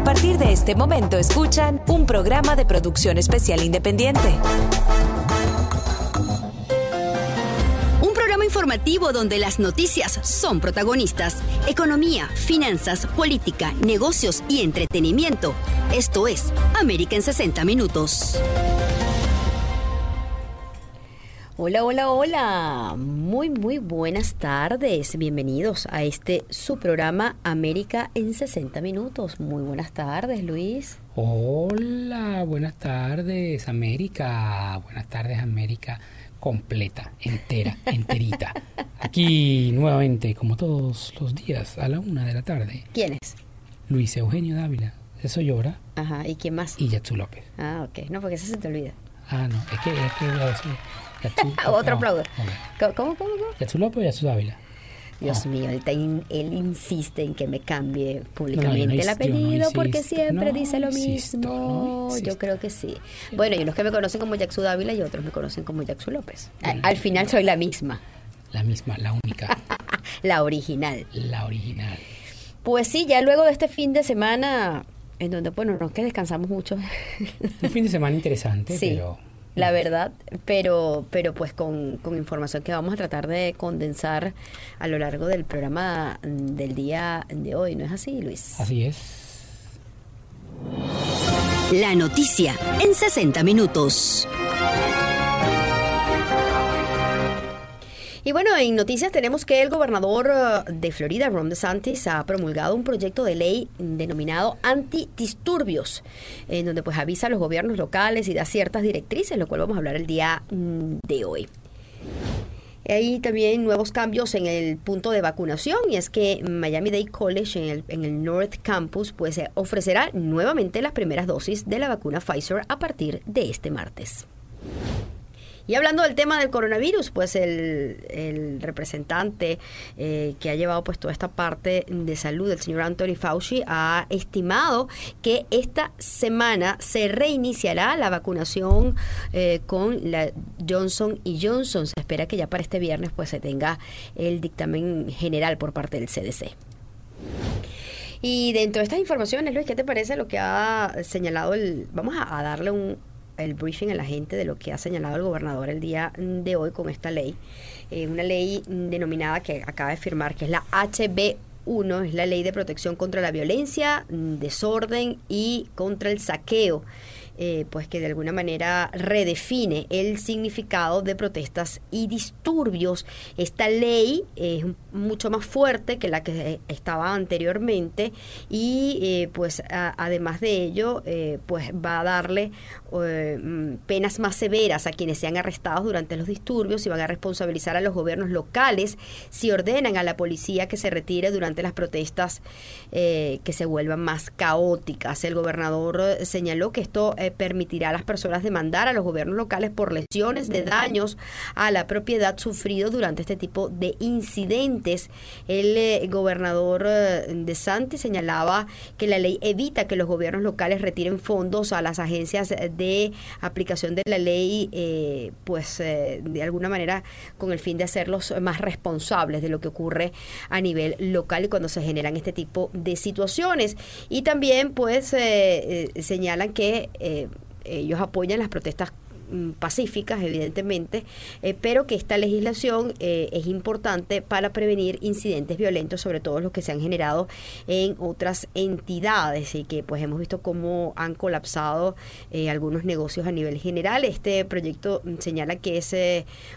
A partir de este momento escuchan un programa de producción especial independiente. Un programa informativo donde las noticias son protagonistas. Economía, finanzas, política, negocios y entretenimiento. Esto es América en 60 Minutos. Hola, hola, hola. Muy, muy buenas tardes. Bienvenidos a este su programa América en 60 minutos. Muy buenas tardes, Luis. Hola, buenas tardes, América. Buenas tardes, América completa, entera, enterita. Aquí nuevamente, como todos los días, a la una de la tarde. ¿Quién es? Luis Eugenio Dávila. Eso llora. Ajá, ¿y quién más? Y Yatsu López. Ah, ok. No, porque eso se te olvida. Ah, no, es que, es que Otro aplauso. ok. ¿Cómo, cómo, cómo? ¿Yatsu López o Yatsu Dávila? Dios mío, él, in- él insiste en que me cambie No, no, públicamente no el apellido porque siempre dice lo insisto, mismo. Yo creo que sí. Bueno, y unos que me conocen como Jackson Dávila y otros me conocen como Jackson López. Al final soy la misma, La misma, la única, la original. la original. Pues sí, ya luego de este fin de semana, en donde, bueno, no es que descansamos mucho, Un fin de semana interesante, Sí. pero la verdad, pero, pero pues con, con información que vamos a tratar de condensar a lo largo del programa mm, del día de hoy, ¿no es así, Luis? así es. La noticia en 60 minutos. Y bueno, en noticias tenemos que el gobernador eh, de Florida, Ron DeSantis, ha promulgado un proyecto de ley denominado antidisturbios, en donde pues avisa a los gobiernos locales y da ciertas directrices, lo cual vamos a hablar el día mm, de hoy. Hay también nuevos cambios en el punto de vacunación y es que Miami-Dade College en el, en el North Campus pues eh, ofrecerá nuevamente las primeras dosis de la vacuna Pfizer a partir de este martes. Y hablando del tema del coronavirus, pues el, representante eh, que ha llevado pues toda esta parte de salud, el señor Anthony Fauci, ha estimado que esta semana se reiniciará la vacunación eh, con la Johnson y Johnson. Se espera que ya para este viernes pues se tenga el dictamen general por parte del CDC. Y dentro de estas informaciones, Luis, ¿qué te parece lo que ha señalado el... Vamos a darle un, el briefing a la gente de lo que ha señalado el gobernador el día de hoy con esta ley. Eh, una ley denominada que acaba de firmar, que es la HB 1, es la ley de protección contra la violencia, mm, desorden y contra el saqueo. Eh, pues que de alguna manera redefine el significado de protestas y disturbios. Esta ley es mucho más fuerte que la que estaba anteriormente y eh, pues además de ello eh, pues va a darle mm, penas más severas a quienes sean arrestados durante los disturbios y van a responsabilizar a los gobiernos locales si ordenan a la policía que se retire durante las protestas que se vuelvan más caóticas. El gobernador señaló que esto permitirá a las personas demandar a los gobiernos locales por lesiones de daños a la propiedad sufrido durante este tipo de incidentes. El eh, gobernador eh, de Santi señalaba que la ley evita que los gobiernos locales retiren fondos a las agencias de aplicación de la ley, eh, pues eh, de alguna manera con el fin de hacerlos más responsables de lo que ocurre a nivel local y cuando se generan este tipo de situaciones. Y también pues señalan que eh, ellos apoyan las protestas pacíficas, evidentemente, eh, pero que esta legislación eh, es importante para prevenir incidentes violentos, sobre todo los que se han generado en otras entidades y que pues hemos visto cómo han colapsado eh, algunos negocios a nivel general. Este proyecto mm, señala que es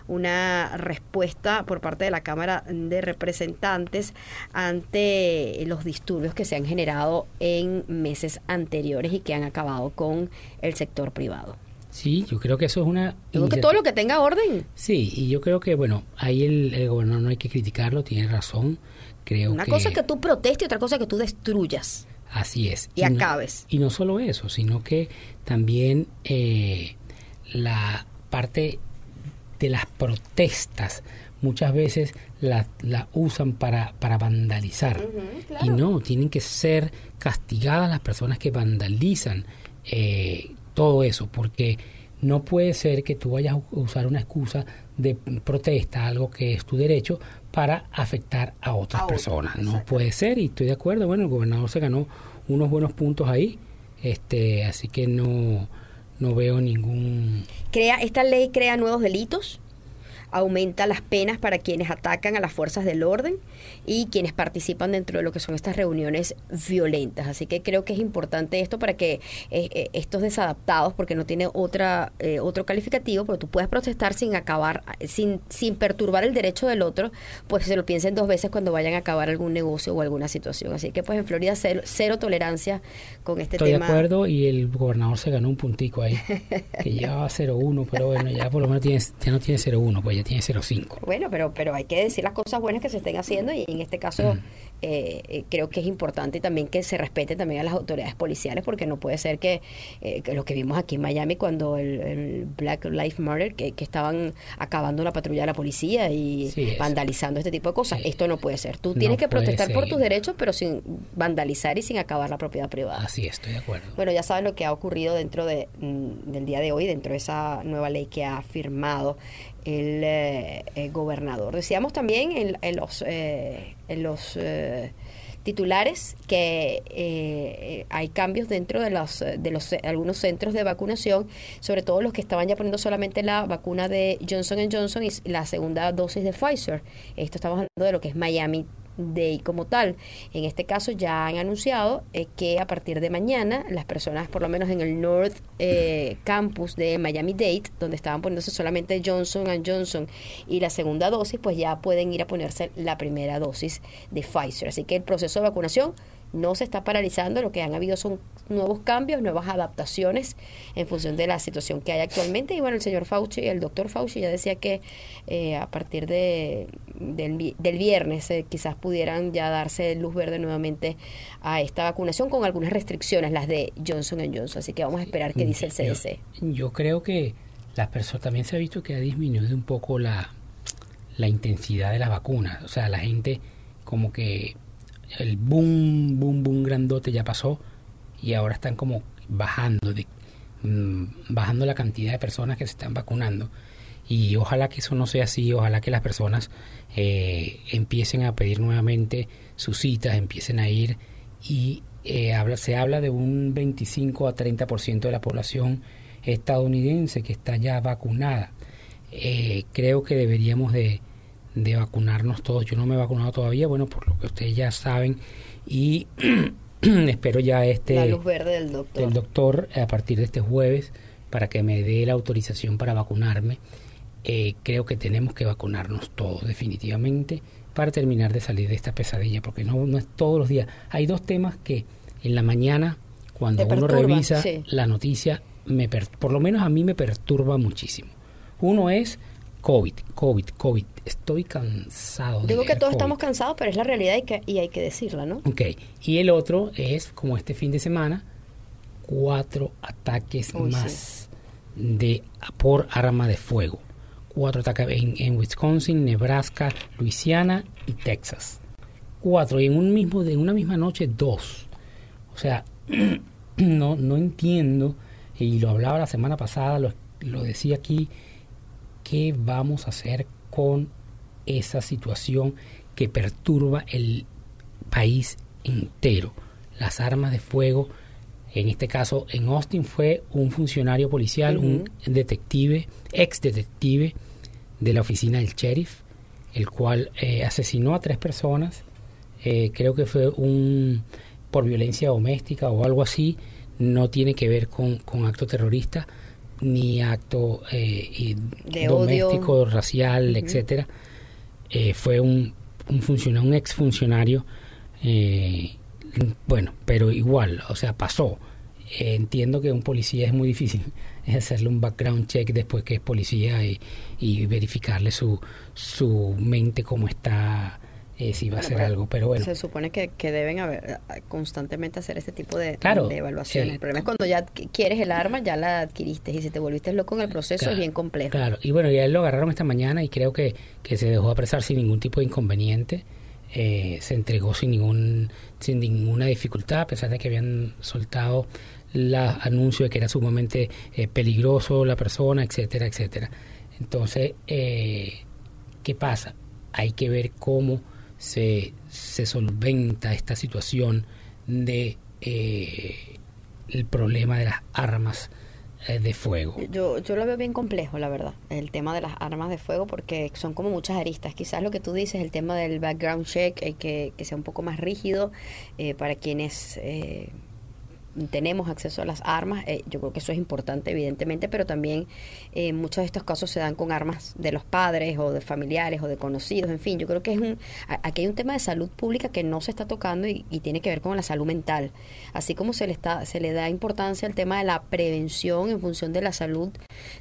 una respuesta por parte de la Cámara de Representantes ante los disturbios que se han generado en meses anteriores y que han acabado con el sector privado. Sí, yo creo que eso es una... Que todo lo que tenga orden. Sí, y yo creo que, bueno, ahí el, el gobernador no hay que criticarlo, tiene razón. Creo Una que... cosa es que tú protestes y otra cosa es que tú destruyas. Así es. Y acabes. y no solo eso, sino que también eh, la parte de las protestas muchas veces la, la usan para, para vandalizar. Y no, tienen que ser castigadas las personas que vandalizan eh, todo eso, porque no puede ser que tú vayas a usar una excusa de protesta, algo que es tu derecho, para afectar a otras A personas. No puede ser, y estoy de acuerdo. Bueno, el gobernador se ganó unos buenos puntos ahí, este, así que no, no veo ningún... Crea, ¿Esta ley crea nuevos delitos? Aumenta las penas para quienes atacan a las fuerzas del orden y quienes participan dentro de lo que son estas reuniones violentas. Así que creo que es importante esto para que eh, eh, estos desadaptados, porque no tiene otra eh, otro calificativo, pero tú puedes protestar sin acabar, sin, sin perturbar el derecho del otro, pues se lo piensen dos veces cuando vayan a acabar algún negocio o alguna situación. Así que pues en Florida cero, tolerancia con este tema. Estoy de acuerdo y el gobernador se ganó un puntico ahí, que llevaba 0-1, pero bueno, ya por lo menos tiene, ya no tiene 0-1, pues tiene 0,5. Bueno, pero, pero hay que decir las cosas buenas que se estén haciendo y en este caso mm. eh, eh, creo que es importante también que se respete también a las autoridades policiales porque no puede ser que, eh, lo que vimos aquí en Miami cuando el, Black Lives Matter, que, estaban acabando la patrulla de la policía y vandalizando este tipo de cosas. Esto no puede ser. Tú tienes que protestar por tus derechos, pero sin vandalizar y sin acabar la propiedad privada. Así estoy de acuerdo. Bueno, ya sabes lo que ha ocurrido dentro de, mm, del día de hoy, dentro de esa nueva ley que ha firmado el, eh, gobernador. Decíamos también en, los, eh, en los eh, titulares que hay cambios dentro de los, de los algunos centros de vacunación, sobre todo los que estaban ya poniendo solamente la vacuna de Johnson Johnson y la segunda dosis de Pfizer. Esto estamos hablando de lo que es Miami, Day como tal. En este caso ya han anunciado eh, que a partir de mañana las personas, por lo menos en el North eh, Campus de Miami Dade, donde estaban poniéndose solamente Johnson Johnson y la segunda dosis, pues ya pueden ir a ponerse la primera dosis de Pfizer. Así que el proceso de vacunación no se está paralizando, lo que han habido son nuevos cambios, nuevas adaptaciones en función de la situación que hay actualmente. Y bueno, el señor Fauci, el doctor Fauci ya decía que eh, a partir de, del, viernes eh, quizás pudieran ya darse luz verde nuevamente a esta vacunación con algunas restricciones, las de Johnson Johnson. Así que vamos a esperar qué dice el CDC. Yo, creo que las personas también se ha visto que ha disminuido un poco la, la intensidad de las vacunas. O sea, la gente como que el boom, boom, boom grandote ya pasó y ahora están como bajando, mm, bajando la cantidad de personas que se están vacunando. Y ojalá que eso no sea así, ojalá que las personas eh, empiecen a pedir nuevamente sus citas, empiecen a ir y eh, se habla de un 25 a 30% de la población estadounidense que está ya vacunada. Eh, creo que deberíamos de, de vacunarnos todos. Yo no me he vacunado todavía, bueno, por lo que ustedes ya saben. Y espero ya este... La luz verde del doctor. Del doctor a partir de este jueves para que me dé la autorización para vacunarme. Eh, creo que tenemos que vacunarnos todos definitivamente para terminar de salir de esta pesadilla, porque no, no es todos los días. Hay dos temas que en la mañana, cuando uno revisa la noticia, me por lo menos a mí me perturba muchísimo. Uno es COVID, COVID, COVID. Estoy cansado. Digo que todos estamos cansados, pero es la realidad y, que, y hay que decirla, ¿no? Ok. Y el otro es, como este fin de semana, cuatro ataques más de por arma de fuego. Cuatro ataques en, Wisconsin, Nebraska, Luisiana y Texas. Cuatro. Y en, un mismo, en una misma noche, dos. O sea, no, no entiendo, y lo hablaba la semana pasada, lo, lo decía aquí ¿Qué vamos a hacer con esa situación que perturba el país entero? Las armas de fuego, en este caso en Austin fue un funcionario policial, un detective, ex detective de la oficina del sheriff, el cual eh, asesinó a tres personas, eh, creo que fue un por violencia doméstica o algo así, no tiene que ver con, con acto terrorista, ni acto eh, doméstico, racial, etcétera. Eh, fue un, un funcionario, un exfuncionario, eh, bueno, pero igual, o sea, pasó. entiendo que un policía es muy difícil hacerle un background check después que es policía y, y verificarle su, su mente cómo está eh, si va a ser algo, pero bueno. Se supone que, que deben haber, eh, constantemente hacer este tipo de, de evaluaciones. el problema es cuando ya quieres el arma, ya la adquiriste y si te volviste loco en el proceso es bien complejo. Claro, y bueno, ya él lo agarraron esta mañana y creo que, que se dejó apresar sin ningún tipo de inconveniente. Eh, se entregó sin ningún sin ninguna dificultad a pesar de que habían soltado el anuncio de que era sumamente peligroso la persona etcétera etcétera entonces qué pasa hay que ver cómo se, se solventa esta situación de eh, el problema de las armas eh, de fuego. Yo, yo lo veo bien complejo, la verdad, el tema de las armas de fuego, porque son como muchas aristas. Quizás lo que tú dices, el tema del background check, eh, que, que sea un poco más rígido eh, para quienes eh, tenemos acceso a las armas. Eh, yo creo que eso es importante, evidentemente, pero también eh, muchos de estos casos se dan con armas de los padres o de familiares o de conocidos. En fin, yo creo que es un, aquí hay un tema de salud pública que no se está tocando y, tiene que ver con la salud mental. Así como se le, está, se le da importancia al tema de la prevención en función de la salud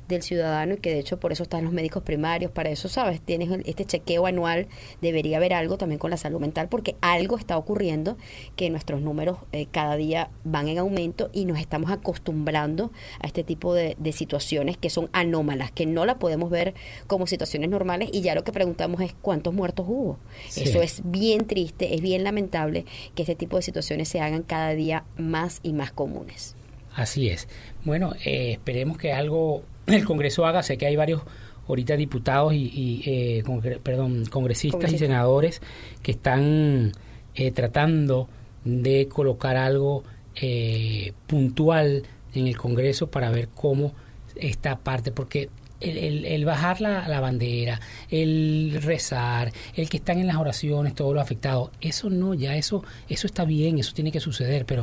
del ciudadano y que de hecho por eso están los médicos primarios, para eso, ¿sabes? Tienes este chequeo anual, debería haber algo también con la salud mental porque algo está ocurriendo que nuestros números eh, cada día van en aumento y nos estamos acostumbrando a este tipo de, de situaciones que son anómalas, que no la podemos ver como situaciones normales y ya lo que preguntamos es cuántos muertos hubo. Sí. Eso es bien triste, es bien lamentable que este tipo de situaciones se hagan cada día más y más comunes. Así es. Bueno, eh, esperemos que algo el Congreso haga. Sé que hay varios ahorita diputados y, y, eh, congre- perdón, congresistas y senadores que están eh, tratando de colocar algo eh, puntual en el Congreso para ver cómo esta parte, porque el, el- el bajar la, la bandera, el rezar, el que están en las oraciones, todos los afectados, eso no, ya eso, eso está bien, eso tiene que suceder, pero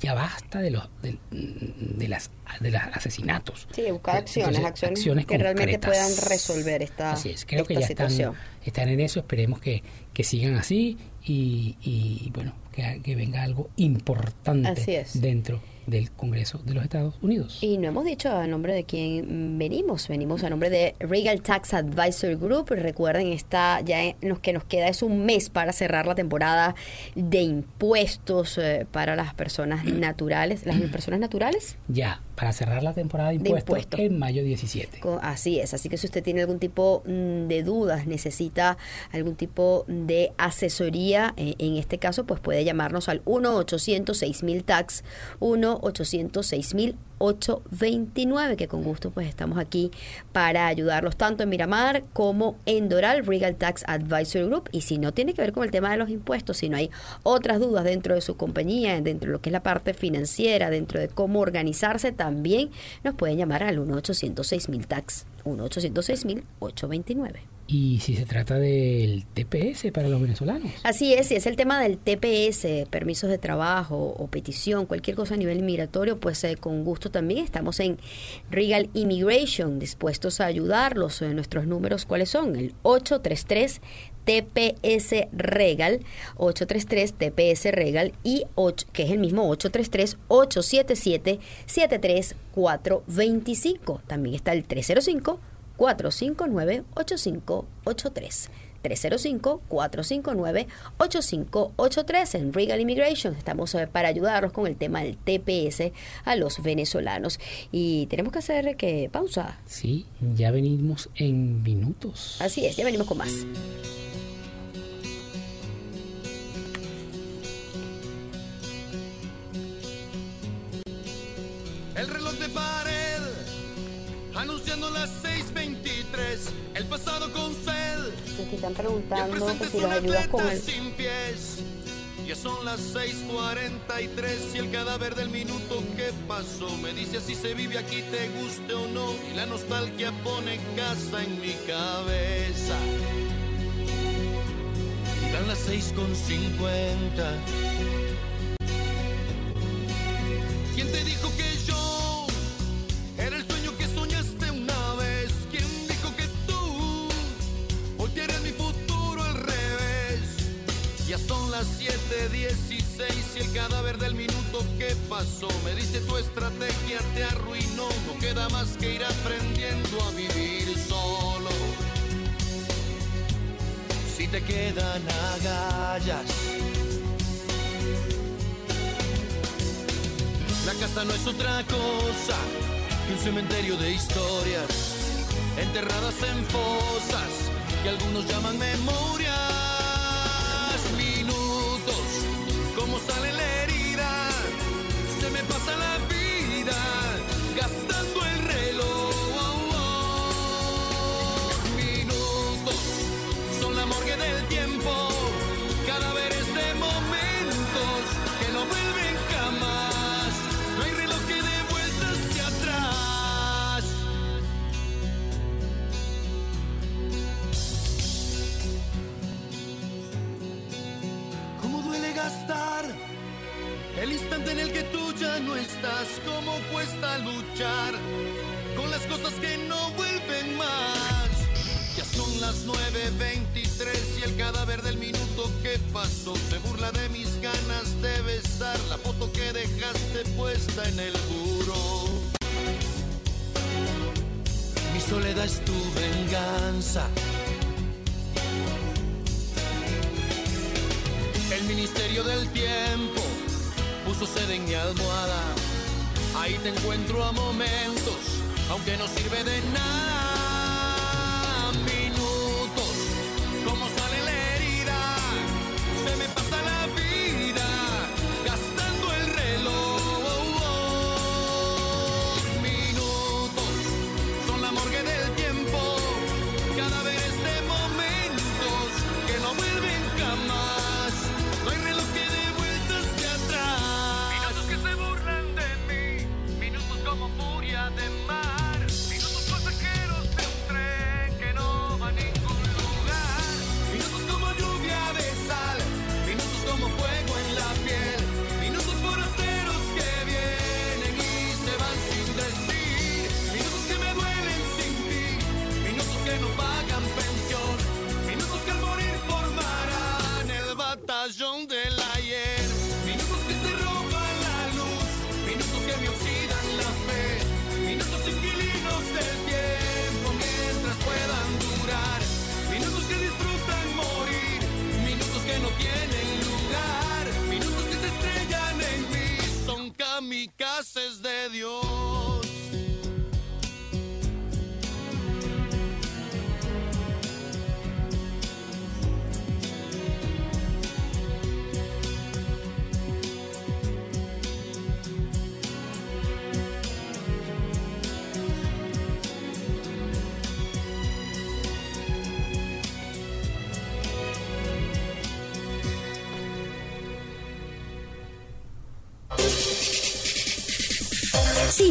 ya basta de los de, de las de los asesinatos. Sí, buscar acciones, Entonces, acciones, que realmente puedan resolver esta, Así es, creo que ya están, situación. están en eso, esperemos que, que sigan así y, y, bueno, que, que venga algo importante dentro del Congreso de los Estados Unidos. Y no hemos dicho a nombre de quién venimos. Venimos a nombre de Regal Tax Advisor Group. Recuerden, está ya en los que nos queda es un mes para cerrar la temporada de impuestos eh, para las personas naturales. ¿Las personas naturales? Ya, para cerrar la temporada de De impuestos, en mayo 17. Co- Así es, así que si usted tiene algún tipo mm, de dudas, necesita algún tipo de asesoría, eh, en este caso, pues puede llamarnos al 1-800-6000 tax, 1-800-6000-829, que con gusto pues estamos aquí para ayudarlos tanto en Miramar como en Doral, Regal Tax Advisor Group. Y si no tiene que ver con el tema de los impuestos, si no hay otras dudas dentro de su compañía, dentro de lo que es la parte financiera, dentro de cómo organizarse, también nos pueden llamar al 1-800-6000 tax, 1-800-6000-829. Y si se trata del TPS para los venezolanos. Así es, si es el tema del TPS, permisos de trabajo o petición, cualquier cosa a nivel migratorio, pues eh, con gusto también estamos en Regal Immigration, dispuestos a ayudarlos. Eh, nuestros números, ¿cuáles son? El 833 TPS Regal, 833 TPS Regal y 8, que es el mismo 833 877 73425. También está el 305 459-8583. 305-459-8583 en Regal Immigration. Estamos eh, para ayudarlos con el tema del TPS a los venezolanos. Y tenemos que hacer que pausa. Sí, ya venimos en minutos. Así es, ya venimos con más. El reloj de pared anunciando las 6:23. El pasado con sed. Aquí están preguntando que si los ayudas con atleta el... sin pies. Ya son las 6:43 y el cadáver del minuto que pasó me dice así se vive aquí, te guste o no. Y la nostalgia pone casa en mi cabeza. Y dan las 6:50. Que ir aprendiendo a vivir solo. Si te quedan agallas. La casa no es otra cosa que un cementerio de historias enterradas en fosas que algunos llaman memorias. Cuesta luchar con las cosas que no vuelven más. Ya son las 9.23 y el cadáver del minuto que pasó se burla de mis ganas de besar la foto que dejaste puesta en el muro. Mi soledad es tu venganza. El ministerio del tiempo puso sede en mi almohada. Ahí te encuentro a momentos, aunque no sirve de nada.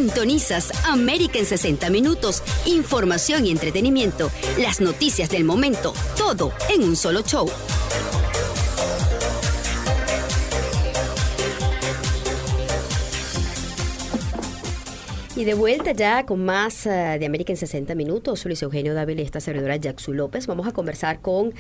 Sintonizas América en 60 minutos. Información y entretenimiento. Las noticias del momento. Todo en un solo show. Y de vuelta ya con más eh, de América en 60 minutos, Luis Eugenio Dávila y esta servidora Jackson López. Vamos a conversar con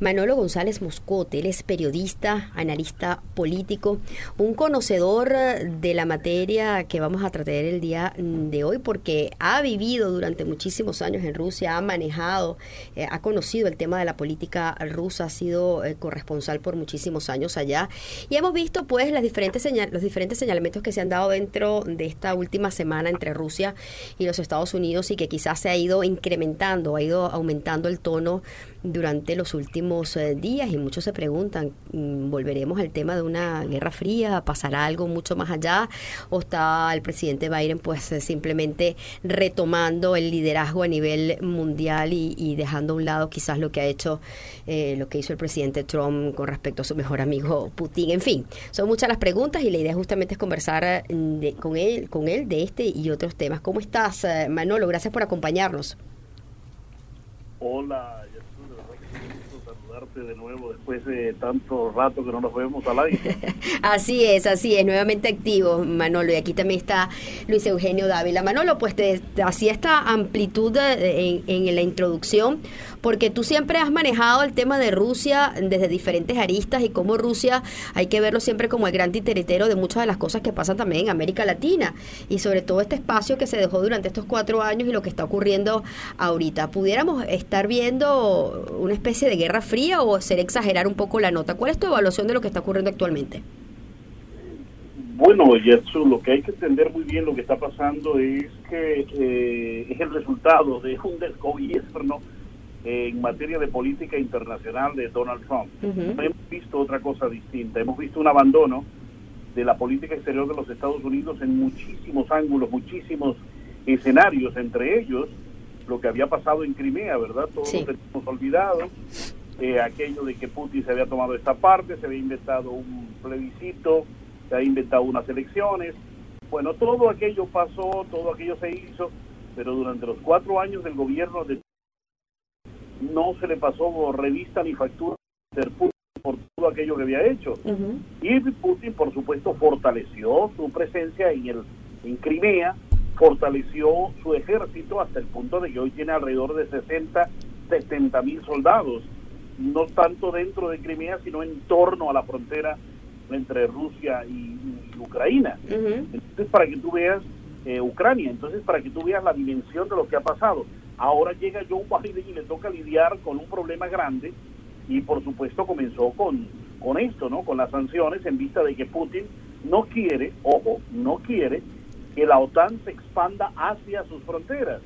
Manolo González Moscote. Él es periodista, analista político, un conocedor eh, de la materia que vamos a tratar el día mm, de hoy porque ha vivido durante muchísimos años en Rusia, ha manejado, eh, ha conocido el tema de la política rusa, ha sido corresponsal por muchísimos años allá y hemos visto pues las diferentes señal- los diferentes señalamientos que se han dado dentro de esta última semana entre Rusia y los Estados Unidos y que quizás se ha ido incrementando, ha ido aumentando el tono durante los últimos eh, días y muchos se preguntan, mm, ¿volveremos al tema de una guerra fría? ¿Pasará algo mucho más allá? ¿O está el presidente Biden pues eh, simplemente retomando el liderazgo a nivel mundial y, y dejando a un lado quizás lo que ha hecho, eh, lo que hizo el presidente Trump con respecto a su mejor amigo Putin? En fin, son muchas las preguntas y la idea justamente es conversar de- con, él, con él de este y otros temas. ¿Cómo estás, eh, Manolo? Gracias por acompañarnos. Hola, Jesús, de verdad que es un gusto de nuevo después de tanto rato que no nos vemos al aire. Así es, así es, nuevamente activo, Manolo. Y aquí también está Luis Eugenio Dávila. Manolo, pues te, hacía esta amplitud de- en, en la introducción, porque tú siempre has manejado el tema de Rusia desde diferentes aristas y cómo Rusia hay que verlo siempre como el gran titeretero de muchas de las cosas que pasan también en América Latina y sobre todo este espacio que se dejó durante estos cuatro años y lo que está ocurriendo ahorita. ¿Pudiéramos estar viendo una especie de guerra fría o ser exagerar un poco la nota? ¿Cuál es tu evaluación de lo que está ocurriendo actualmente? Bueno, Jesús, lo que hay que entender muy bien lo que está pasando es que eh, es el resultado de un desgobierno en materia de política internacional de Donald Trump. Ujú. No hemos visto otra cosa distinta. Hemos visto un abandono de la política exterior de los Estados Unidos en muchísimos ángulos, muchísimos escenarios, entre ellos lo que había pasado en Crimea, ¿verdad? Todos Sí. tenemos olvidado. Eh, aquello de que Putin se había tomado esta parte, se había inventado un plebiscito, se había inventado unas elecciones. Bueno, todo aquello pasó, todo aquello se hizo, pero durante los cuatro años del gobierno de no se le pasó revista ni factura a Putin por todo aquello que había hecho. Y Putin, por supuesto, fortaleció su presencia en, el, en Crimea, fortaleció su ejército hasta el punto de que hoy tiene alrededor de 60, 70 mil soldados, no tanto dentro de Crimea, sino en torno a la frontera entre Rusia y, y Ucrania. Entonces, para que tú veas eh, Ucrania, entonces para que tú veas la dimensión de lo que ha pasado. Ahora llega Joe Biden y le toca lidiar con un problema grande y por supuesto comenzó con, con esto, ¿no? Con las sanciones en vista de que Putin no quiere, ojo, no quiere que la OTAN se expanda hacia sus fronteras,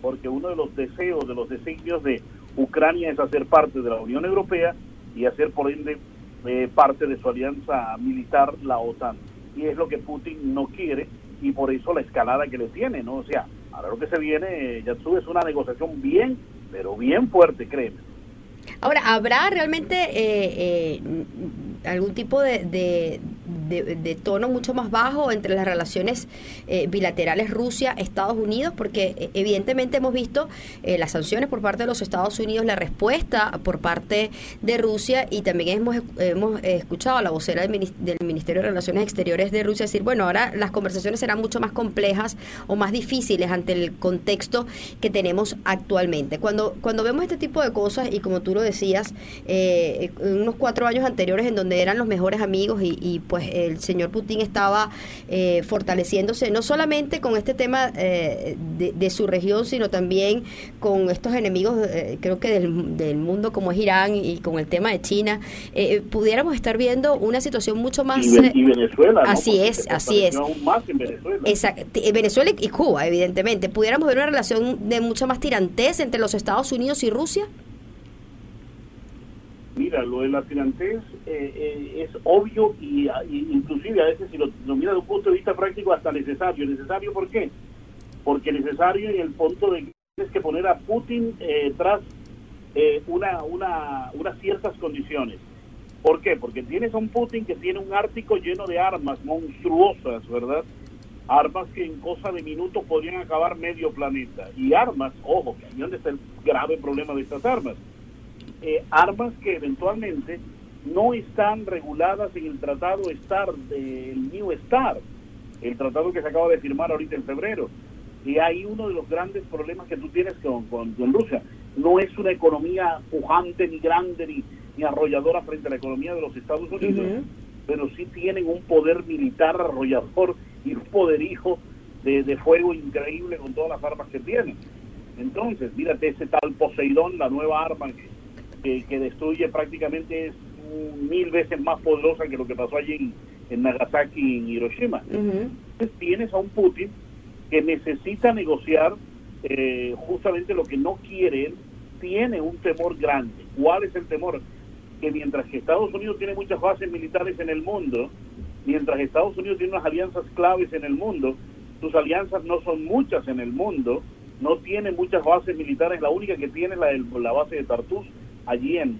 porque uno de los deseos, de los designios de Ucrania es hacer parte de la Unión Europea y hacer por ende eh, parte de su alianza militar, la OTAN. Y es lo que Putin no quiere y por eso la escalada que le tiene, ¿no? O sea, ahora lo que se viene, Yatsu, es una negociación bien, pero bien fuerte, créeme. Ahora, ¿habrá realmente eh, eh, algún tipo de, tono mucho más bajo entre las relaciones eh, bilaterales Rusia-Estados Unidos? Porque evidentemente hemos visto las sanciones por parte de los Estados Unidos, la respuesta por parte de Rusia y también hemos, hemos escuchado a la vocera del, Ministerio de Relaciones Exteriores de Rusia decir, bueno, ahora las conversaciones serán mucho más complejas o más difíciles ante el contexto que tenemos actualmente. Cuando, cuando vemos este tipo de cosas y como tú lo decías, eh, unos cuatro años anteriores en donde eran los mejores amigos y, pues el señor Putin estaba eh, fortaleciéndose no solamente con este tema eh, de, su región, sino también con estos enemigos, eh, creo que del, del, mundo como es Irán y con el tema de China, pudiéramos estar viendo una situación mucho más... Y, Venezuela. Así es, así es. Aún más en Venezuela. Exacto, Venezuela y Cuba, evidentemente. ¿Pudiéramos ver una relación de mucha más tirantez entre los Estados Unidos y Rusia? Lo de la tirantez eh, eh, es obvio y, inclusive a veces si lo, lo mira de un punto de vista práctico hasta necesario. ¿Necesario por qué? Porque necesario en el punto de que tienes que poner a Putin eh, tras una, una, unas ciertas condiciones. ¿Por qué? Porque tienes a un Putin que tiene un Ártico lleno de armas monstruosas, ¿verdad? Armas que en cosa de minutos podrían acabar medio planeta. Y armas, ojo, que donde está el grave problema de estas armas eh, armas que eventualmente no están reguladas en el tratado STAR del New STAR, el tratado que se acaba de firmar ahorita en febrero. Y ahí uno de los grandes problemas que tú tienes con, con, Rusia. No es una economía pujante, ni grande, ni, ni, arrolladora frente a la economía de los Estados Unidos, pero sí tienen un poder militar arrollador y un poderío de, de fuego increíble con todas las armas que tienen. Entonces, mírate ese tal Poseidón, la nueva arma que que, destruye prácticamente es mil veces más poderosa que lo que pasó allí en, Nagasaki y en Hiroshima. Entonces tienes a un Putin que necesita negociar eh, justamente lo que no quiere, tiene un temor grande. ¿Cuál es el temor? Que mientras que Estados Unidos tiene muchas bases militares en el mundo, mientras Estados Unidos tiene unas alianzas claves en el mundo, sus alianzas no son muchas en el mundo, no tiene muchas bases militares, la única que tiene es la, la base de Tartus, allí en,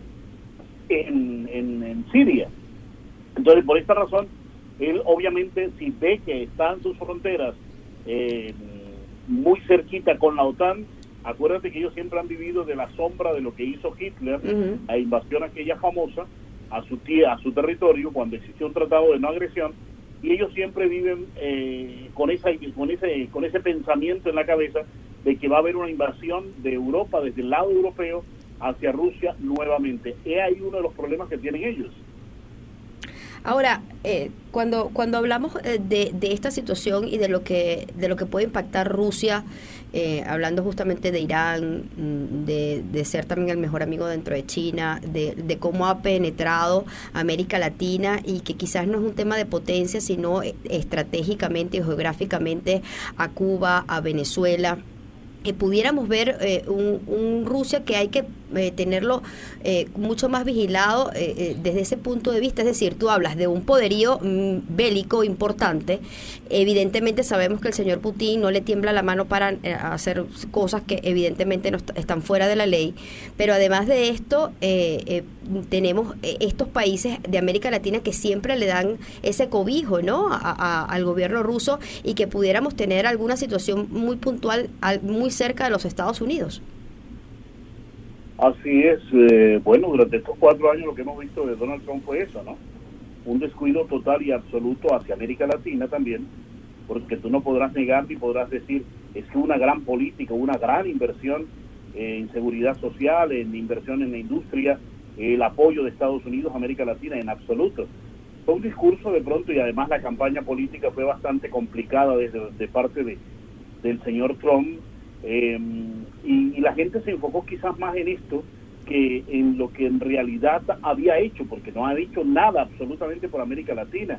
en, en, Siria. Entonces, por esta razón, él obviamente, si ve que están sus fronteras eh, muy cerquita con la OTAN, acuérdate que ellos siempre han vivido de la sombra de lo que hizo Hitler, la invasión aquella famosa a su tía, a su territorio, cuando existió un tratado de no agresión, y ellos siempre viven eh, con esa con ese con ese pensamiento en la cabeza de que va a haber una invasión de Europa desde el lado europeo hacia Rusia nuevamente. He ahí uno de los problemas que tienen ellos. Ahora, eh, cuando cuando hablamos eh, de, de, esta situación y de lo que de lo que puede impactar Rusia, eh, hablando justamente de Irán, mm, de, de, ser también el mejor amigo dentro de China, de, de, cómo ha penetrado América Latina y que quizás no es un tema de potencia, sino estratégicamente y geográficamente a Cuba, a Venezuela. Que pudiéramos ver un, un Rusia que hay que eh, tenerlo eh, mucho más vigilado eh, desde ese punto de vista. Es decir, tú hablas de un poderío mm, bélico importante. Evidentemente sabemos que el señor Putin no le tiembla la mano para hacer cosas que evidentemente no están fuera de la ley. Pero además de esto, tenemos estos países de América Latina que siempre le dan ese cobijo ¿no? al gobierno ruso y que pudiéramos tener alguna situación muy puntual muy cerca de los Estados Unidos. Así es, eh, bueno, durante estos cuatro años lo que hemos visto de Donald Trump fue eso, ¿no? Un descuido total y absoluto hacia América Latina también, porque tú no podrás negar ni podrás decir, es que una gran política, una gran inversión en seguridad social, en inversión en la industria, el apoyo de Estados Unidos a América Latina en absoluto. Fue un discurso de pronto y además la campaña política fue bastante complicada desde de parte de, del señor Trump eh, y, y la gente se enfocó quizás más en esto que en lo que en realidad había hecho, porque no ha dicho nada absolutamente por América Latina.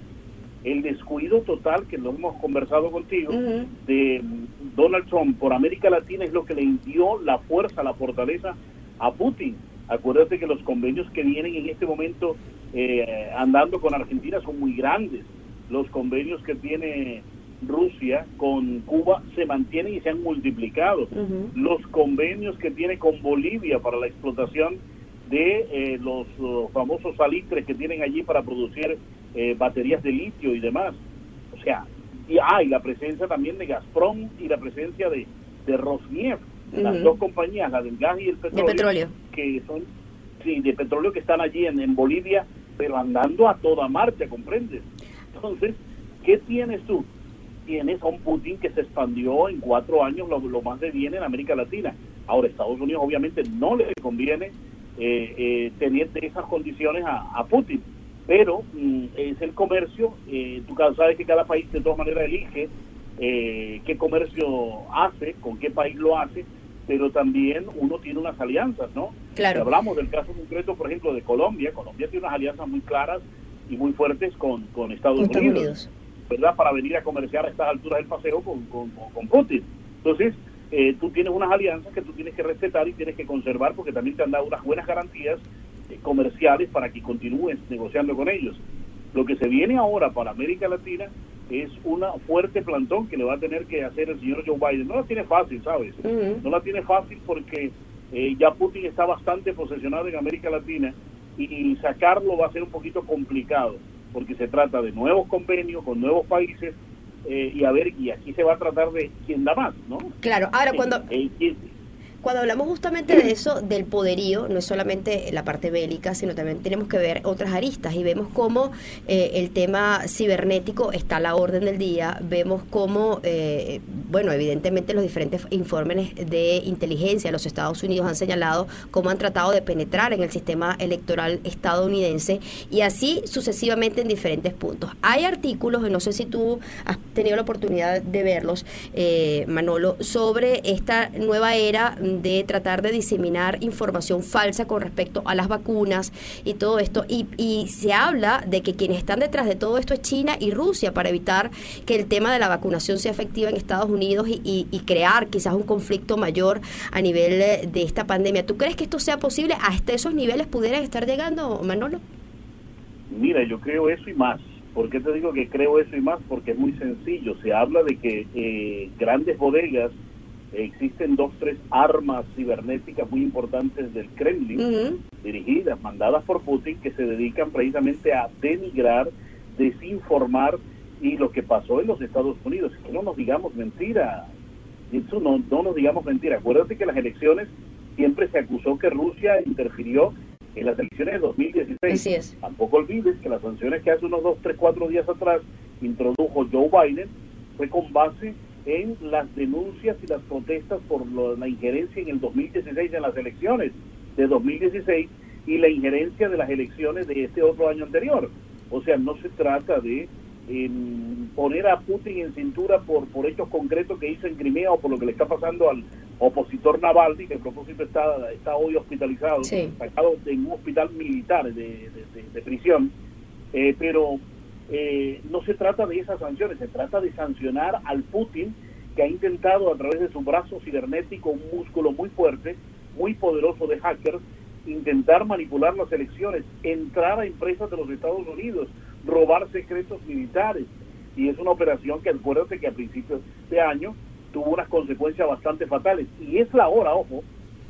El descuido total, que lo hemos conversado contigo, de mm, Donald Trump por América Latina es lo que le dio la fuerza, la fortaleza a Putin. Acuérdate que los convenios que vienen en este momento eh, andando con Argentina son muy grandes. Los convenios que tiene Rusia con Cuba se mantienen y se han multiplicado. Los convenios que tiene con Bolivia para la explotación de eh, los famosos salitres que tienen allí para producir eh, baterías de litio y demás. O sea, y hay la presencia también de Gazprom y la presencia de, de Rosneft, las dos compañías, la del gas y el petróleo, petróleo. que son, sí, de petróleo que están allí en, en Bolivia, pero andando a toda marcha, ¿comprendes? Entonces, ¿qué tienes tú? Tienes a un Putin que se expandió en cuatro años lo, lo más de bien en América Latina. Ahora, Estados Unidos obviamente no le conviene eh, eh, tener de esas condiciones a, a Putin, pero mm, es el comercio, eh, tú sabes que cada país de todas maneras elige eh, qué comercio hace, con qué país lo hace, pero también uno tiene unas alianzas, ¿no? Claro. Si hablamos del caso concreto, por ejemplo, de Colombia, Colombia tiene unas alianzas muy claras y muy fuertes con, con Estados, Con Estados Unidos, Unidos. ¿Verdad? Para venir a comerciar a estas alturas del paseo con, con, Putin. Entonces, eh, tú tienes unas alianzas que tú tienes que respetar y tienes que conservar porque también te han dado unas buenas garantías eh, comerciales para que continúes negociando con ellos. Lo que se viene ahora para América Latina es una fuerte plantón que le va a tener que hacer el señor Joe Biden. No la tiene fácil, ¿sabes? No la tiene fácil porque eh, ya Putin está bastante posesionado en América Latina y sacarlo va a ser un poquito complicado porque se trata de nuevos convenios con nuevos países eh, y a ver, y aquí se va a tratar de quién da más, ¿no? Claro, ahora cuando, Eh, eh, quién- Cuando hablamos justamente de eso, del poderío, no es solamente la parte bélica, sino también tenemos que ver otras aristas y vemos cómo eh, el tema cibernético está a la orden del día, vemos cómo, eh, bueno, evidentemente los diferentes informes de inteligencia los Estados Unidos han señalado cómo han tratado de penetrar en el sistema electoral estadounidense y así sucesivamente en diferentes puntos. Hay artículos, no sé si tú has tenido la oportunidad de verlos, eh, Manolo, sobre esta nueva era de tratar de diseminar información falsa con respecto a las vacunas y todo esto. Y, y se habla de que quienes están detrás de todo esto es China y Rusia para evitar que el tema de la vacunación sea efectiva en Estados Unidos y, y- crear quizás un conflicto mayor a nivel eh, de esta pandemia. ¿Tú crees que esto sea posible? ¿Hasta esos niveles pudieran estar llegando, Manolo? Mira, yo creo eso y más. ¿Por qué te digo que creo eso y más? Porque es muy sencillo. Se habla de que eh, grandes bodegas, existen dos, tres armas cibernéticas muy importantes del Kremlin, dirigidas, mandadas por Putin, que se dedican precisamente a denigrar, desinformar y lo que pasó en los Estados Unidos. Que no nos digamos mentira. Eso no, no nos digamos mentira. Acuérdate que las elecciones siempre se acusó que Rusia interfirió en las elecciones de 2016. Así es. Tampoco olvides que las sanciones que hace unos dos, tres, cuatro días atrás introdujo Joe Biden fue con base en las denuncias y las protestas por lo- la injerencia en el 2016 en las elecciones de 2016 y la injerencia de las elecciones de este otro año anterior. O sea, no se trata de em, poner a Putin en cintura por, por hechos concretos que hizo en Crimea o por lo que le está pasando al opositor Navalny, que a propósito está, está hoy hospitalizado, Sí. sacado en un hospital militar de, de- de- de prisión, Eh, pero eh, no se trata de esas sanciones, se trata de sancionar al Putin que ha intentado a través de su brazo cibernético, un músculo muy fuerte, muy poderoso de hackers, intentar manipular las elecciones, entrar a empresas de los Estados Unidos, robar secretos militares. Y es una operación que acuérdate que a principios de año tuvo unas consecuencias bastante fatales. Y es la hora, ojo,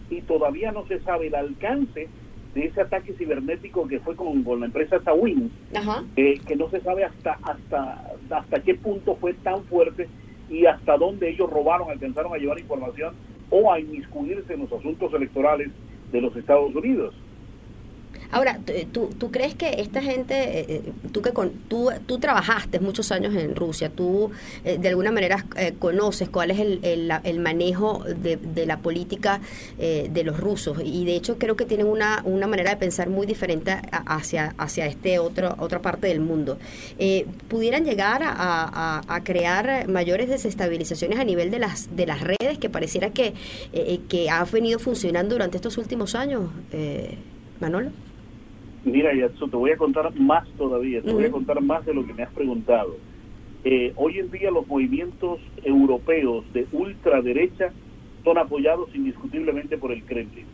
y todavía no se sabe el alcance de ese ataque cibernético que fue con, con la empresa Tawin, Ajá. eh, que no se sabe hasta, hasta, hasta qué punto fue tan fuerte y hasta dónde ellos robaron, alcanzaron a llevar información o a inmiscuirse en los asuntos electorales de los Estados Unidos. Ahora, ¿tú, ¿tú crees que esta gente, eh, eh, tú que con, tú, tú trabajaste muchos años en Rusia, tú eh, de alguna manera eh, conoces cuál es el, el, manejo de, de la política eh, de los rusos y de hecho creo que tienen una, una manera de pensar muy diferente a- hacia, hacia este otro, otra parte del mundo. Eh, ¿Pudieran llegar a, a- crear mayores desestabilizaciones a nivel de las, de las redes que pareciera que, eh, eh, que ha venido funcionando durante estos últimos años, eh, Manolo? Mira, Yatsu, te voy a contar más todavía, te voy a contar más de lo que me has preguntado. Eh, hoy en día los movimientos europeos de ultraderecha son apoyados indiscutiblemente por el Kremlin.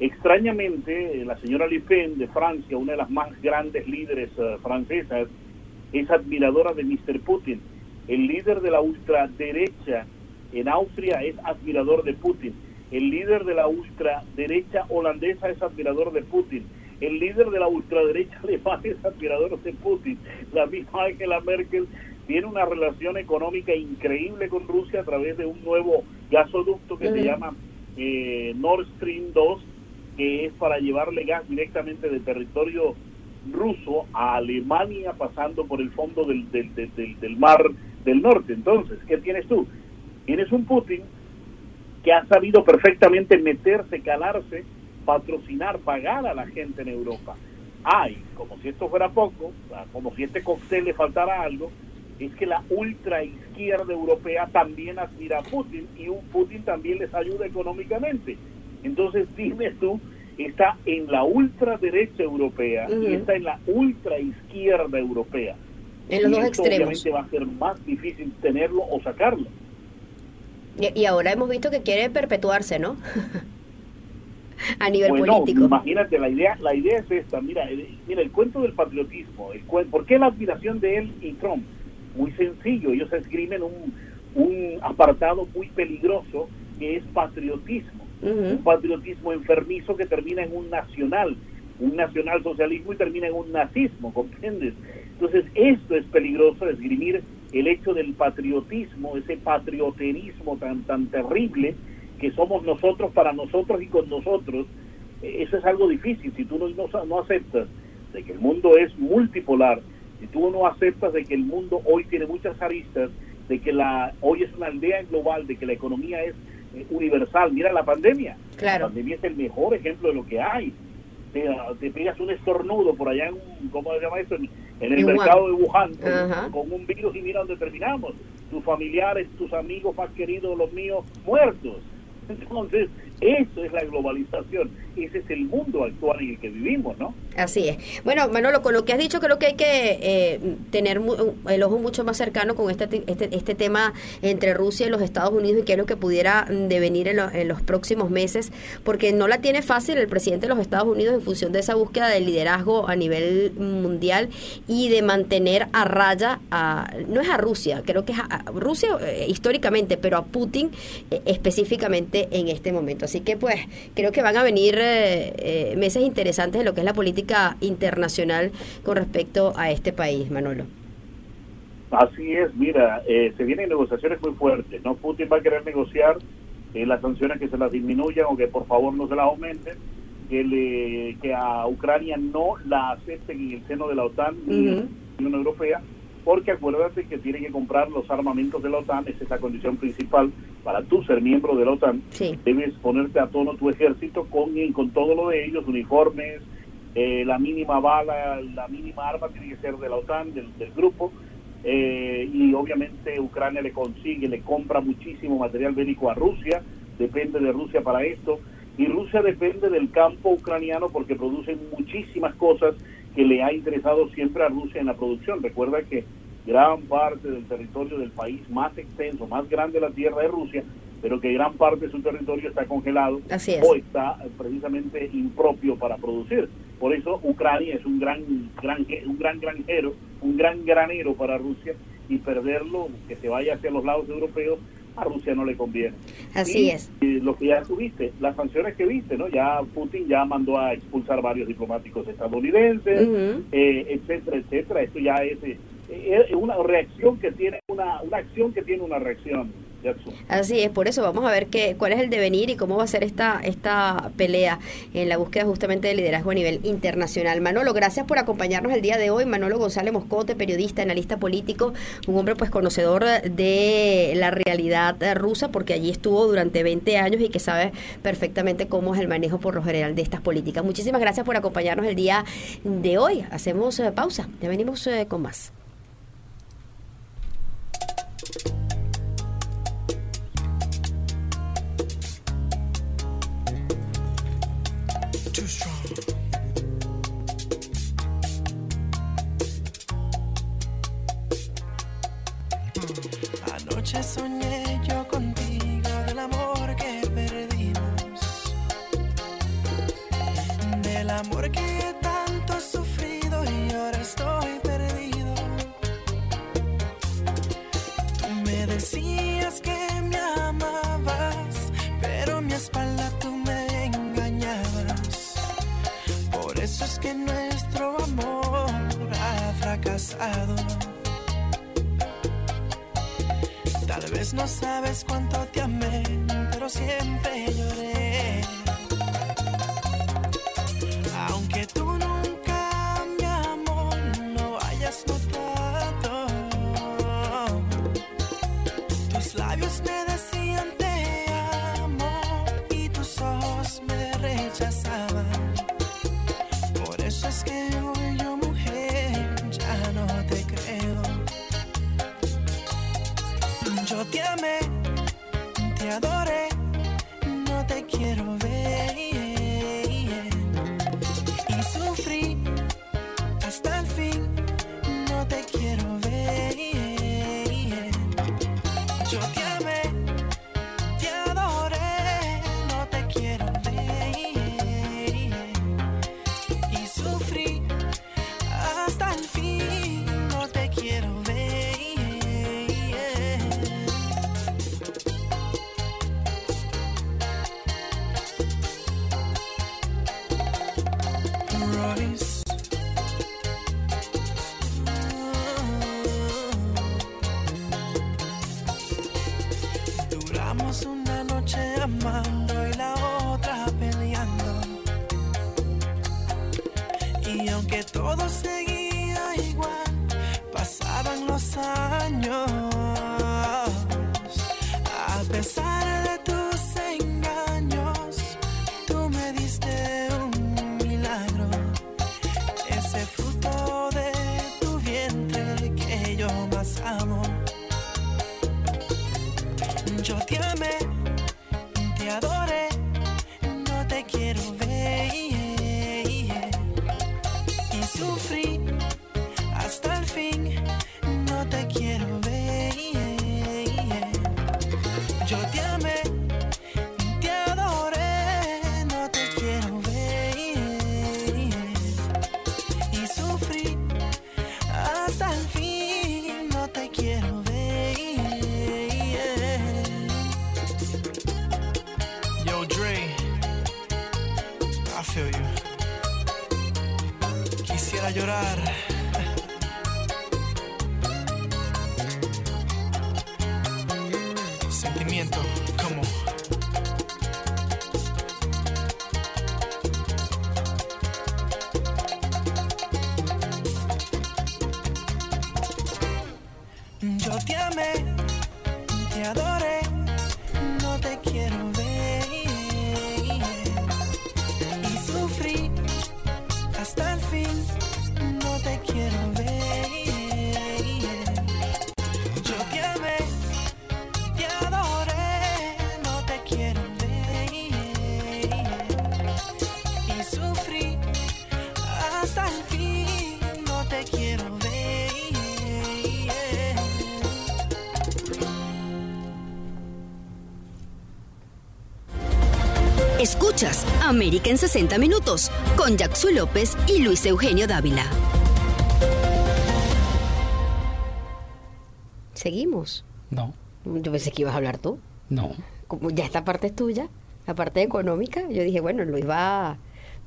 Extrañamente, eh, la señora Le Pen de Francia, una de las más grandes líderes eh, francesas, es admiradora de Mr. Putin. El líder de la ultraderecha en Austria es admirador de Putin. El líder de la ultraderecha holandesa es admirador de Putin. El líder de la ultraderecha alemana es admirador de Putin. La misma Angela Merkel tiene una relación económica increíble con Rusia a través de un nuevo gasoducto que se llama eh, Nord Stream 2, que es para llevarle gas directamente de territorio ruso a Alemania pasando por el fondo del, del, del- del- del mar del norte. Entonces, ¿qué tienes tú? Tienes un Putin que ha sabido perfectamente meterse, calarse, patrocinar, pagar a la gente en Europa. Hay, como si esto fuera poco, como si este cóctel le faltara algo, es que la ultra izquierda europea también admira a Putin y un Putin también les ayuda económicamente. Entonces, dime tú, está en la ultraderecha europea y está en la ultra izquierda europea. En los Y dos esto extremos. Obviamente va a ser más difícil tenerlo o sacarlo. Y, y ahora hemos visto que quiere perpetuarse, ¿no? a nivel Bueno, político. imagínate, la idea, la idea es esta, mira, el, mira, el cuento del patriotismo, el ¿por qué la admiración de él y Trump? Muy sencillo, ellos escriben un, un apartado muy peligroso que es patriotismo, un patriotismo enfermizo que termina en un nacional, un nacional socialismo y termina en un nazismo, ¿comprendes? Entonces, esto es peligroso, esgrimir el hecho del patriotismo, ese patrioterismo tan, tan terrible que somos nosotros para nosotros y con nosotros, eh, eso es algo difícil. Si tú no, no, no aceptas de que el mundo es multipolar, si tú no aceptas de que el mundo hoy tiene muchas aristas, de que la hoy es una aldea global, de que la economía es eh, universal. Mira la pandemia. Claro. La pandemia es el mejor ejemplo de lo que hay. Te, te pegas un estornudo por allá en, un- ¿cómo se llama esto? En, en el En Wuhan. mercado de Wuhan con, Ajá. con un virus y mira dónde terminamos. Tus familiares, tus amigos más queridos, los míos, muertos. Entonces, eso es la globalización. Ese es el mundo actual en el que vivimos, ¿no? Así es. Bueno, Manolo, con lo que has dicho, creo que hay que eh, tener el ojo mucho más cercano con este, te- este, este tema entre Rusia y los Estados Unidos y qué es lo que pudiera devenir en, lo- en los próximos meses, porque no la tiene fácil el presidente de los Estados Unidos en función de esa búsqueda de liderazgo a nivel mundial y de mantener a raya a, no es a Rusia, creo que es a, a Rusia eh, históricamente, pero a Putin eh, específicamente en este momento. Así que pues creo que van a venir eh, eh, meses interesantes de lo que es la política internacional con respecto a este país, Manolo. Así es, mira, eh, se vienen negociaciones muy fuertes, ¿no? Putin va a querer negociar eh, las sanciones que se las disminuyan o que por favor no se las aumenten, que, le, que a Ucrania no la acepten en el seno de la OTAN ni de Ujú. la Unión Europea, porque acuérdate que tiene que comprar los armamentos de la OTAN, esa es la condición principal para tú ser miembro de la OTAN. Sí. Debes ponerte a tono tu ejército con, con todo lo de ellos, uniformes, eh, la mínima bala, la mínima arma tiene que ser de la OTAN, del, del grupo, eh, y obviamente Ucrania le consigue, le compra muchísimo material bélico a Rusia, depende de Rusia para esto, y Rusia depende del campo ucraniano porque producen muchísimas cosas que le ha interesado siempre a Rusia en la producción. Recuerda que gran parte del territorio del país más extenso, más grande de la tierra es Rusia, pero que gran parte de su territorio está congelado Así es. o está eh, precisamente impropio para producir. Por eso Ucrania es un gran, gran, un gran granjero, un gran granero para Rusia y perderlo, que se vaya hacia los lados europeos, a Rusia no le conviene. Así Y, es. eh, lo que ya tuviste, las sanciones que viste, ¿no? Ya Putin ya mandó a expulsar varios diplomáticos estadounidenses, Ujú. eh, etcétera, etcétera. Esto ya es eh, una reacción que tiene una, una acción que tiene una reacción. Así es, por eso vamos a ver qué, cuál es el devenir y cómo va a ser esta, esta pelea en la búsqueda justamente de liderazgo a nivel internacional. Manolo, gracias por acompañarnos el día de hoy. Manolo González Moscote, periodista, analista político, un hombre pues conocedor de la realidad rusa, porque allí estuvo durante 20 años y que sabe perfectamente cómo es el manejo por lo general de estas políticas. Muchísimas gracias por acompañarnos el día de hoy. Hacemos eh, pausa, ya venimos eh, con más. you Escuchas América en 60 Minutos con Jackson López y Luis Eugenio Dávila. Seguimos. No, Yo pensé que ibas a hablar tú. no. Como ya esta parte es tuya, la parte económica, yo dije, bueno, Luis va,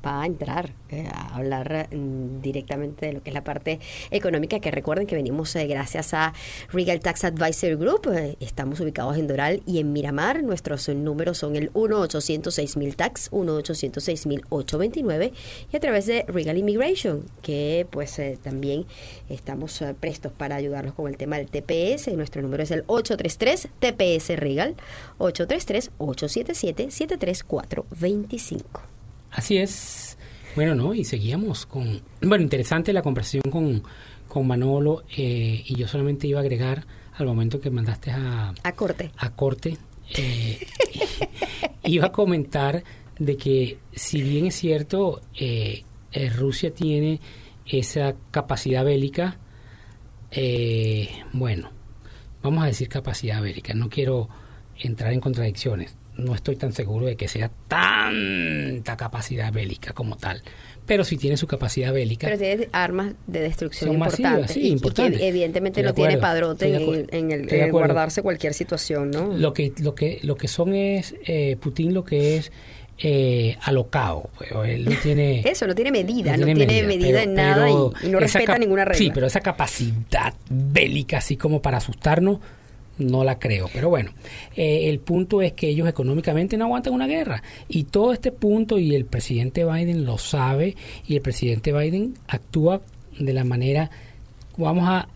va a entrar eh, a hablar mm, directamente de lo que es la parte económica, que recuerden que venimos eh, gracias a Regal Tax Advisory Group, eh, estamos ubicados en Doral y en Miramar, nuestros números son el 1-806-000 Tax, 1-806-829 y a través de Regal Immigration, que pues también estamos prestos para ayudarlos con el tema del TPS, nuestro número es el 833 TPS Regal, 833 877 73425 Así es. Bueno, ¿no? Y seguíamos con... Bueno, interesante la conversación con, con Manolo eh, y yo solamente iba a agregar al momento que mandaste a, A corte. a corte, eh, iba a comentar de que si bien es cierto, eh, eh, Rusia tiene esa capacidad bélica, eh, bueno, vamos a decir capacidad bélica, no quiero entrar en contradicciones, no estoy tan seguro de que sea tanta capacidad bélica como tal, pero sí tiene su capacidad bélica. Pero tiene armas de destrucción importantes. sí, importantes. que evidentemente no tiene padrote en, el- en el, guardarse cualquier situación, ¿no? Lo que, lo que, lo que son es eh, Putin lo que es eh, alocado. pues, Él no tiene. Eso, no tiene medida, no tiene medida, pero- en nada y, y no respeta ninguna regla. Sí, pero esa capacidad bélica, así como para asustarnos, no la creo. Pero bueno, eh, el punto es que ellos económicamente no aguantan una guerra. Y todo este punto, y el presidente Biden lo sabe, y el presidente Biden actúa de la manera, vamos a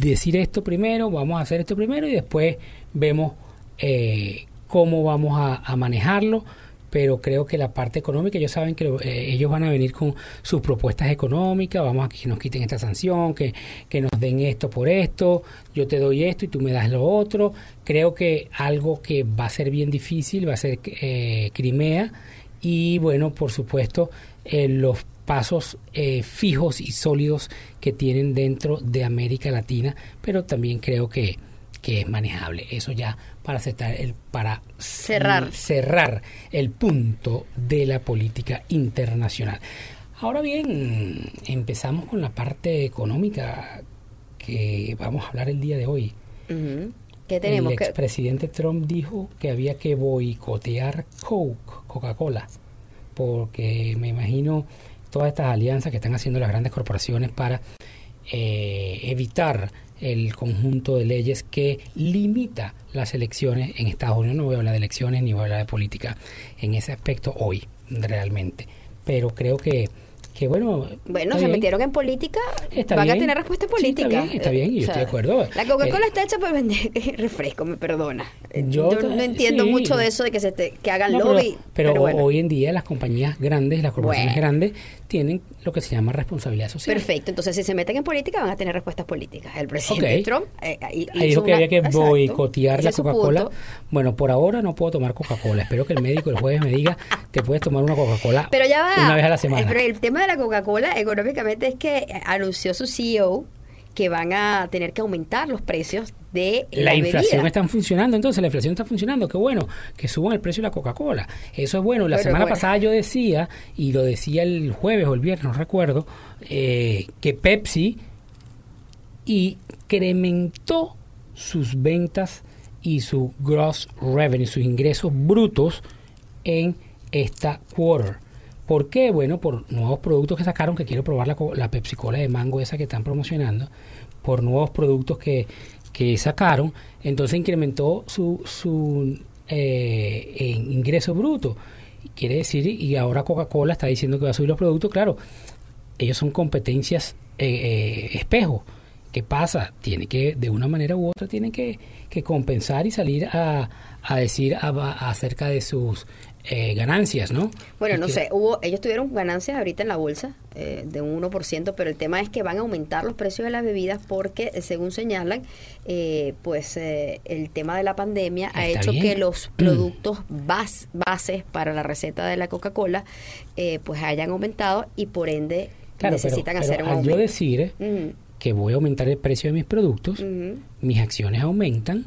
decir esto primero, vamos a hacer esto primero y después vemos eh, cómo vamos a, a manejarlo. Pero creo que la parte económica, ellos saben que eh, ellos van a venir con sus propuestas económicas, vamos a que nos quiten esta sanción, que, que nos den esto por esto, yo te doy esto y tú me das lo otro. Creo que algo que va a ser bien difícil va a ser eh, Crimea y bueno, por supuesto, eh, los pasos eh, fijos y sólidos que tienen dentro de América Latina, pero también creo que, que es manejable. Eso ya para aceptar el para Cerrar. cerrar el punto de la política internacional. Ahora bien, empezamos con la parte económica que vamos a hablar el día de hoy. ¿Qué tenemos? El expresidente Trump dijo que había que boicotear Coke, Coca-Cola, porque me imagino todas estas alianzas que están haciendo las grandes corporaciones para eh, evitar el conjunto de leyes que limita las elecciones en Estados Unidos. No voy a hablar de elecciones ni voy a hablar de política en ese aspecto hoy, realmente. Pero creo que, que bueno... Bueno, se bien. metieron en política, Está van a tener respuesta Sí, política. está bien, está bien, y yo estoy de acuerdo. La Coca-Cola Eh, está hecha para vender refresco, me perdona. Yo no entiendo sí. mucho de eso de que se te- que hagan No, lobby. pero, pero bueno. hoy en día las compañías grandes, las corporaciones Bueno. grandes, tienen lo que se llama responsabilidad social. Perfecto, entonces si se meten en política van a tener respuestas políticas. El presidente. Trump eh, Ahí hizo dijo que había que Exacto, boicotear la Coca-Cola. Bueno, por ahora no puedo tomar Coca-Cola. Espero que el médico el jueves me diga, te puedes tomar una Coca-Cola Pero ya va. una vez a la semana. Pero el tema de la Coca-Cola económicamente es que anunció su CEO que van a tener que aumentar los precios de la las inflación está funcionando, entonces la inflación está funcionando, qué bueno, que suban el precio de la Coca-Cola. Eso es bueno. La semana bueno. pasada yo decía, y lo decía el jueves o el viernes, no recuerdo, eh, que Pepsi incrementó sus ventas y su gross revenue, sus ingresos brutos en esta quarter. ¿Por qué? Bueno, por nuevos productos que sacaron, que quiero probar la, la Pepsi Cola de mango esa que están promocionando, por nuevos productos que, que sacaron, entonces incrementó su, su eh, ingreso bruto. Quiere decir, y ahora Coca-Cola está diciendo que va a subir los productos, claro, ellos son competencias eh, eh, espejo. ¿Qué pasa? Tiene que, de una manera u otra, tienen que, que compensar y salir a, a decir acerca de sus eh, ganancias, ¿no? Bueno, no que- sé, hubo, ellos tuvieron ganancias ahorita en la bolsa eh, de un 1%, pero el tema es que van a aumentar los precios de las bebidas porque, eh, según señalan, eh, pues eh, el tema de la pandemia ha hecho bien. que los productos bas- bases para la receta de la Coca-Cola eh, pues hayan aumentado y por ende Claro, necesitan pero hacer un al aumento. yo decir Ujú, que voy a aumentar el precio de mis productos, mis acciones aumentan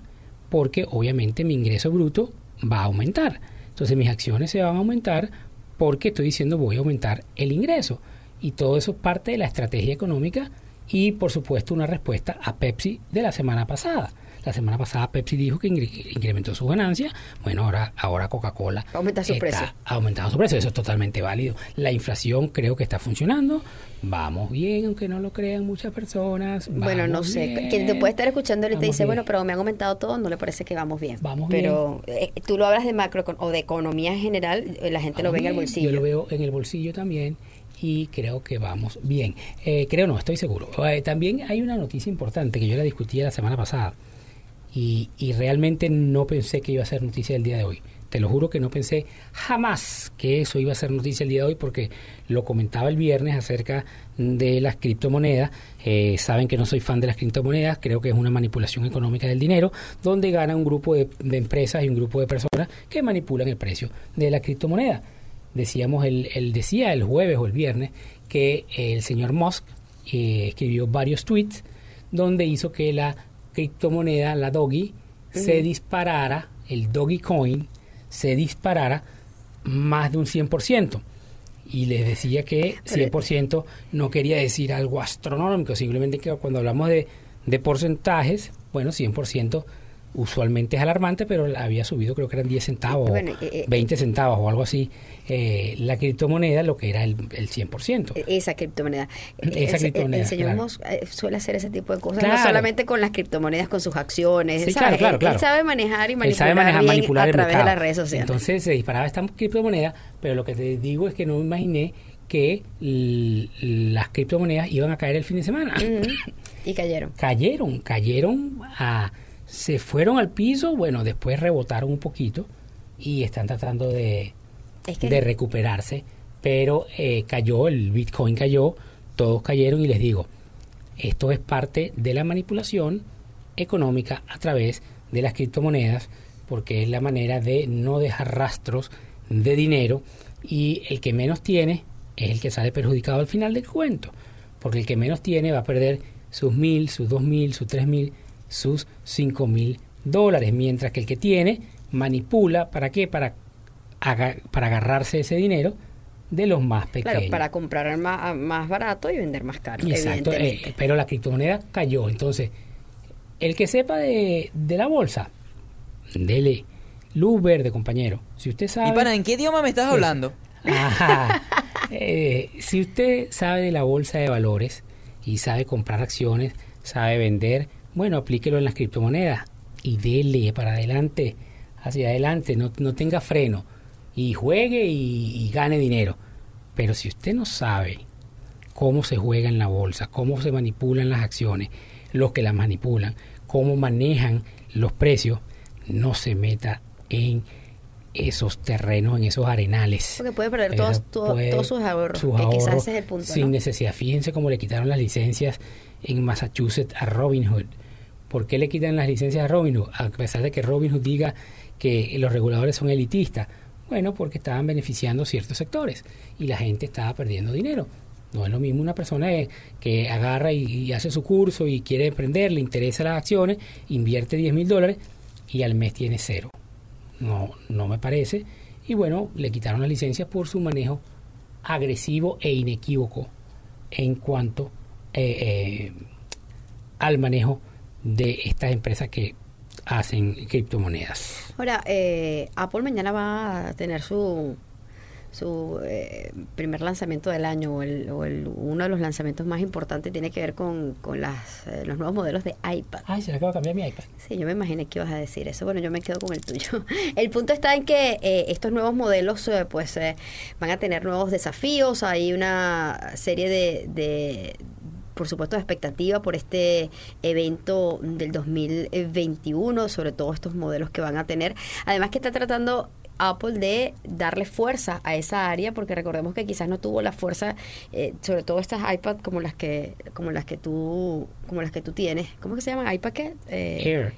porque obviamente mi ingreso bruto va a aumentar. Entonces mis acciones se van a aumentar porque estoy diciendo voy a aumentar el ingreso. Y todo eso es parte de la estrategia económica y por supuesto una respuesta a Pepsi de la semana pasada. La semana pasada Pepsi dijo que incrementó su ganancia. Bueno, ahora, ahora Coca-Cola Aumenta su precio. ha aumentado su precio. Eso es totalmente válido. La inflación creo que está funcionando. Vamos bien, aunque no lo crean muchas personas. Bueno, no sé. bien. Quien te puede estar escuchando ahorita Vamos dice, bien. bueno, pero me han aumentado todo, no le parece que vamos bien. Vamos pero eh, tú lo hablas de macro o de economía en general, eh, la gente lo ve en el Bien, bolsillo. Yo lo veo en el bolsillo también y creo que vamos bien. Eh, creo no, estoy seguro. Eh, también hay una noticia importante que yo la discutí la semana pasada y, y realmente no pensé que iba a ser noticia el día de hoy. Te lo juro que no pensé jamás que eso iba a ser noticia el día de hoy porque lo comentaba el viernes acerca de las criptomonedas. Eh, saben que no soy fan de las criptomonedas, creo que es una manipulación económica del dinero, donde gana un grupo de, empresas y un grupo de personas que manipulan el precio de la criptomoneda. Decíamos, el, el decía el jueves o el viernes que el señor Musk eh, escribió varios tweets donde hizo que la criptomoneda, la Doggy, se disparara, el Doggy Coin, se disparara más de un 100%. Y les decía que 100% no quería decir algo astronómico, simplemente que cuando hablamos de, de porcentajes, bueno, 100% usualmente es alarmante, pero había subido creo que eran 10 centavos, Bueno, o eh, eh, 20 centavos o algo así, eh, la criptomoneda, lo que era el, el 100%. Eh, Esa criptomoneda. Esa el- criptomoneda, El, señor claro. Musk suele hacer ese tipo de cosas, no solamente con las criptomonedas, con sus acciones. Sí, ¿sabes? claro, Él-. Él sabe manejar y manipular, Él sabe manejar, bien manipular a través de las redes sociales. Entonces se disparaba esta criptomoneda, pero lo que te digo es que no me imaginé que las criptomonedas iban a caer el fin de semana. Y cayeron. Cayeron, cayeron a... Se fueron al piso, bueno, después rebotaron un poquito y están tratando de, Es que de recuperarse, pero eh, cayó, el Bitcoin cayó, todos cayeron y les digo, esto es parte de la manipulación económica a través de las criptomonedas, porque es la manera de no dejar rastros de dinero y el que menos tiene es el que sale perjudicado al final del cuento, porque el que menos tiene va a perder sus mil, sus dos mil, sus tres mil, sus cinco mil dólares, mientras que el que tiene manipula, ¿para qué? Para, aga- para agarrarse ese dinero de los más pequeños. Claro, para comprar más, más barato y vender más caro, Exacto, eh, pero la criptomoneda cayó. Entonces, el que sepa de, de la bolsa, dele luz verde, compañero. Si usted sabe... ¿Y para en qué idioma me estás hablando? Ajá. Eh, si usted sabe de la bolsa de valores y sabe comprar acciones, sabe vender, bueno, aplíquelo en las criptomonedas y dele para adelante, hacia adelante, no, no tenga freno y juegue y, y gane dinero. Pero si usted no sabe cómo se juega en la bolsa, cómo se manipulan las acciones, los que las manipulan, cómo manejan los precios, no se meta en esos terrenos, en esos arenales. Porque puede perder todos- todo- todos sus ahorros, que quizás ese es el punto, Sin ¿no? necesidad. Fíjense cómo le quitaron las licencias en Massachusetts a Robinhood. ¿Por qué le quitan las licencias a Robinhood? A pesar de que Robinhood diga que los reguladores son elitistas. Bueno, porque estaban beneficiando ciertos sectores y la gente estaba perdiendo dinero. No es lo mismo una persona que, agarra y, hace su curso y quiere emprender, le interesa las acciones, invierte 10 mil dólares y al mes tiene cero. No, no me parece. Y bueno, le quitaron la licencia por su manejo agresivo e inequívoco en cuanto eh, eh, al manejo de estas empresas que hacen criptomonedas. Ahora, eh, Apple mañana va a tener su su eh, primer lanzamiento del año o, el, o el- uno de los lanzamientos más importantes tiene que ver con, con las, eh, los nuevos modelos de iPad. Ay, se le acaba de cambiar mi iPad. Sí, yo me imaginé que ibas a decir eso. Bueno, yo me quedo con el tuyo. El punto está en que eh, estos nuevos modelos eh, pues van a tener nuevos desafíos. Hay una serie de, de, por supuesto, de expectativa por este evento del 2021, sobre todo estos modelos que van a tener. Además que está tratando Apple de darle fuerza a esa área porque recordemos que quizás no tuvo la fuerza eh, sobre todo estas iPad como las que como las que tú como las que tú tienes ¿cómo que se llaman? iPad qué? Eh.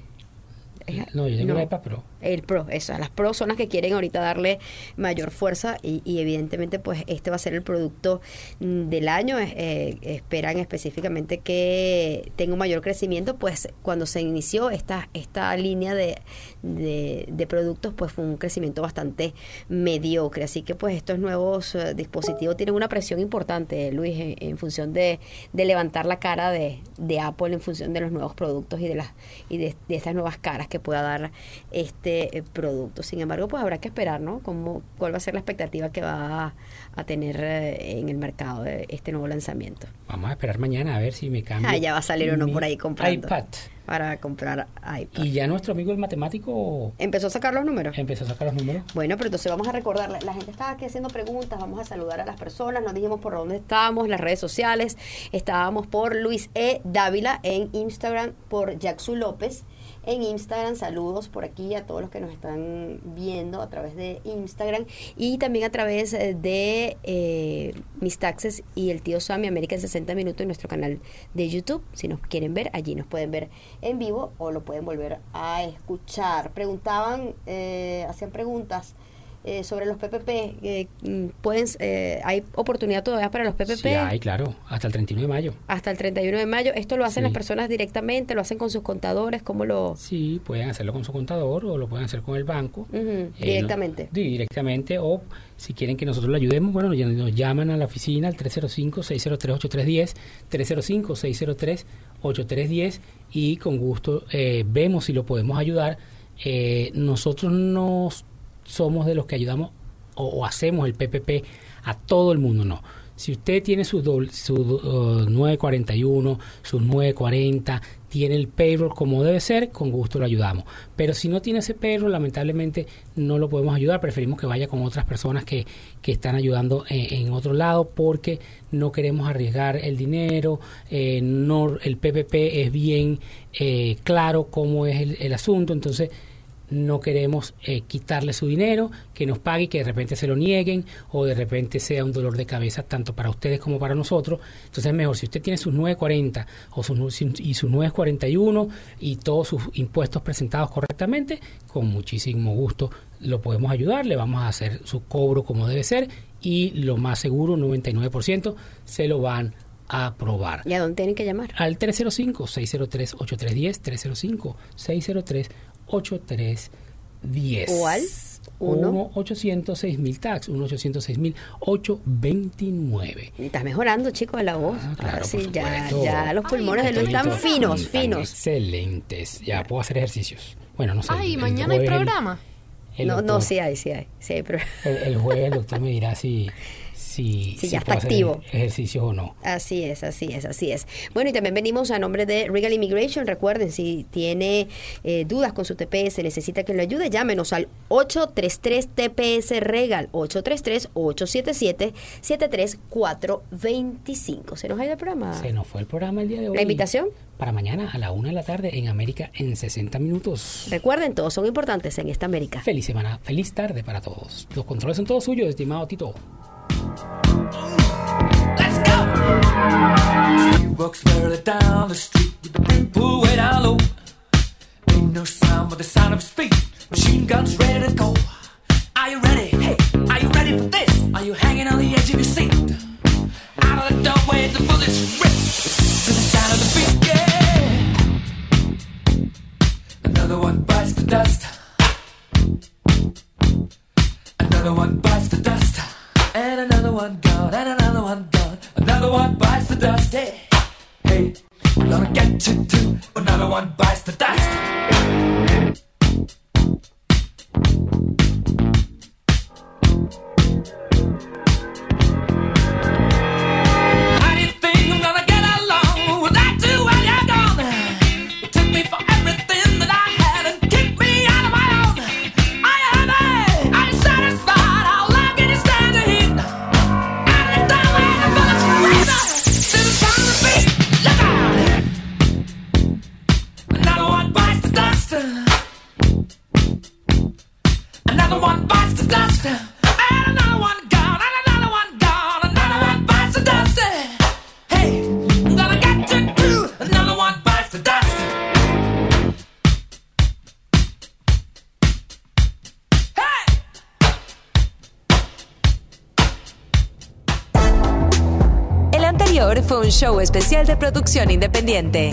No, yo tengo no. la iPad Pro. El Pro, eso, las Pro son las que quieren ahorita darle mayor fuerza y, y evidentemente pues este va a ser el producto del año. Eh, esperan específicamente que tenga un mayor crecimiento, pues cuando se inició esta, esta línea de, de, de productos pues fue un crecimiento bastante mediocre. Así que pues estos nuevos eh, dispositivos tienen una presión importante, Luis, en, en función de, de levantar la cara de, de Apple en función de los nuevos productos y de las y de, de estas nuevas caras que pueda dar este eh, producto. Sin embargo, pues habrá que esperar, ¿no? Cómo, cuál va a ser la expectativa que va a, a tener eh, en el mercado de este nuevo lanzamiento. Vamos a esperar mañana a ver si me cambia. Ah, ya va a salir uno por ahí comprando. iPad. Para comprar iPad. Y ya nuestro amigo el matemático ¿Empezó a sacar los números? empezó a sacar los números. Bueno, pero entonces vamos a recordar, la- la gente estaba aquí haciendo preguntas, vamos a saludar a las personas, nos dijimos por dónde estábamos, las redes sociales, estábamos por Luis E. Dávila en Instagram, por Jacksu López en Instagram, saludos por aquí a todos los que nos están viendo a través de Instagram y también a través eh, de eh, Mis Taxes y el tío Sammy América en 60 minutos en nuestro canal de YouTube, si nos quieren ver, allí nos pueden ver en vivo o lo pueden volver a escuchar. Preguntaban, eh, hacían preguntas eh, sobre los PPP. eh, mm, pueden, eh, ¿Hay oportunidad todavía para los PPP? Sí, hay, claro, hasta el 31 de mayo. Hasta el 31 de mayo. ¿Esto lo hacen Sí. las personas directamente? ¿Lo hacen con sus contadores? ¿Cómo lo...? Sí, pueden hacerlo con su contador o lo pueden hacer con el banco. Ujú, Eh, directamente. no- sí, directamente. O si quieren que nosotros le ayudemos, bueno, ya nos llaman a la oficina al 305-603-8310, 305-603-8310 y con gusto eh, vemos si lo podemos ayudar. Eh, nosotros no somos de los que ayudamos o, hacemos el PPP a todo el mundo, no. Si usted tiene su, doble- su uh, 941, sus 940, tiene el payroll como debe ser, con gusto lo ayudamos. Pero si no tiene ese payroll, lamentablemente no lo podemos ayudar. Preferimos que vaya con otras personas que, que están ayudando en, en otro lado porque no queremos arriesgar el dinero. eh, no El PPP es bien eh, claro cómo es el, el asunto. Entonces no queremos eh, quitarle su dinero, que nos pague y que de repente se lo nieguen o de repente sea un dolor de cabeza tanto para ustedes como para nosotros. Entonces es mejor, si usted tiene sus 940 o sus, y sus 941 y todos sus impuestos presentados correctamente, con muchísimo gusto lo podemos ayudar, le vamos a hacer su cobro como debe ser y lo más seguro, 99%, se lo van a aprobar ¿Y a dónde tienen que llamar? al 305-603-8310, 305-603-8310. ¿O al? Uno. 1-806-1000 tax, 1-806-1000-829. Y Estás mejorando, chico, de la voz. Ah, claro, Ahora sí, por ya, ya los pulmones de Luis están Están finos, tan finos. Excelentes. Ya puedo hacer ejercicios. Bueno, no sé. Ay, el mañana hay jueves el- programa. el No, no, doctor- sí hay, sí hay. Sí hay pero El, el jueves el doctor me dirá si, si, ya está activo. ejercicios o no. Así es, así es, así es. Bueno, y también venimos a nombre de Regal Immigration. Recuerden, si tiene eh, dudas con su TPS, necesita que lo ayude, llámenos al 833 TPS Regal, 833-877-73425. ¿Se nos ha ido el programa? Se nos fue el programa el día de hoy. ¿La invitación? Para mañana a la una de la tarde en América en 60 minutos. Recuerden, todos son importantes en esta América. Feliz semana, feliz tarde para todos. Los controles son todos suyos, estimado Tito. He walks further down the street with the pool way down low. Ain't no sound but the sound of feet. Machine guns ready to go. Are you ready? Hey, are you ready for this? Are you hanging on the edge of your seat? Out of the doorway, the bullets rip to the sound of the beat. Yeah. Another one bites the dust. Another one bites the dust. And another one gone, and another one gone. Another one bites the dust. Hey, hey, gonna get you too. Another one bites the dust. Show especial de producción independiente.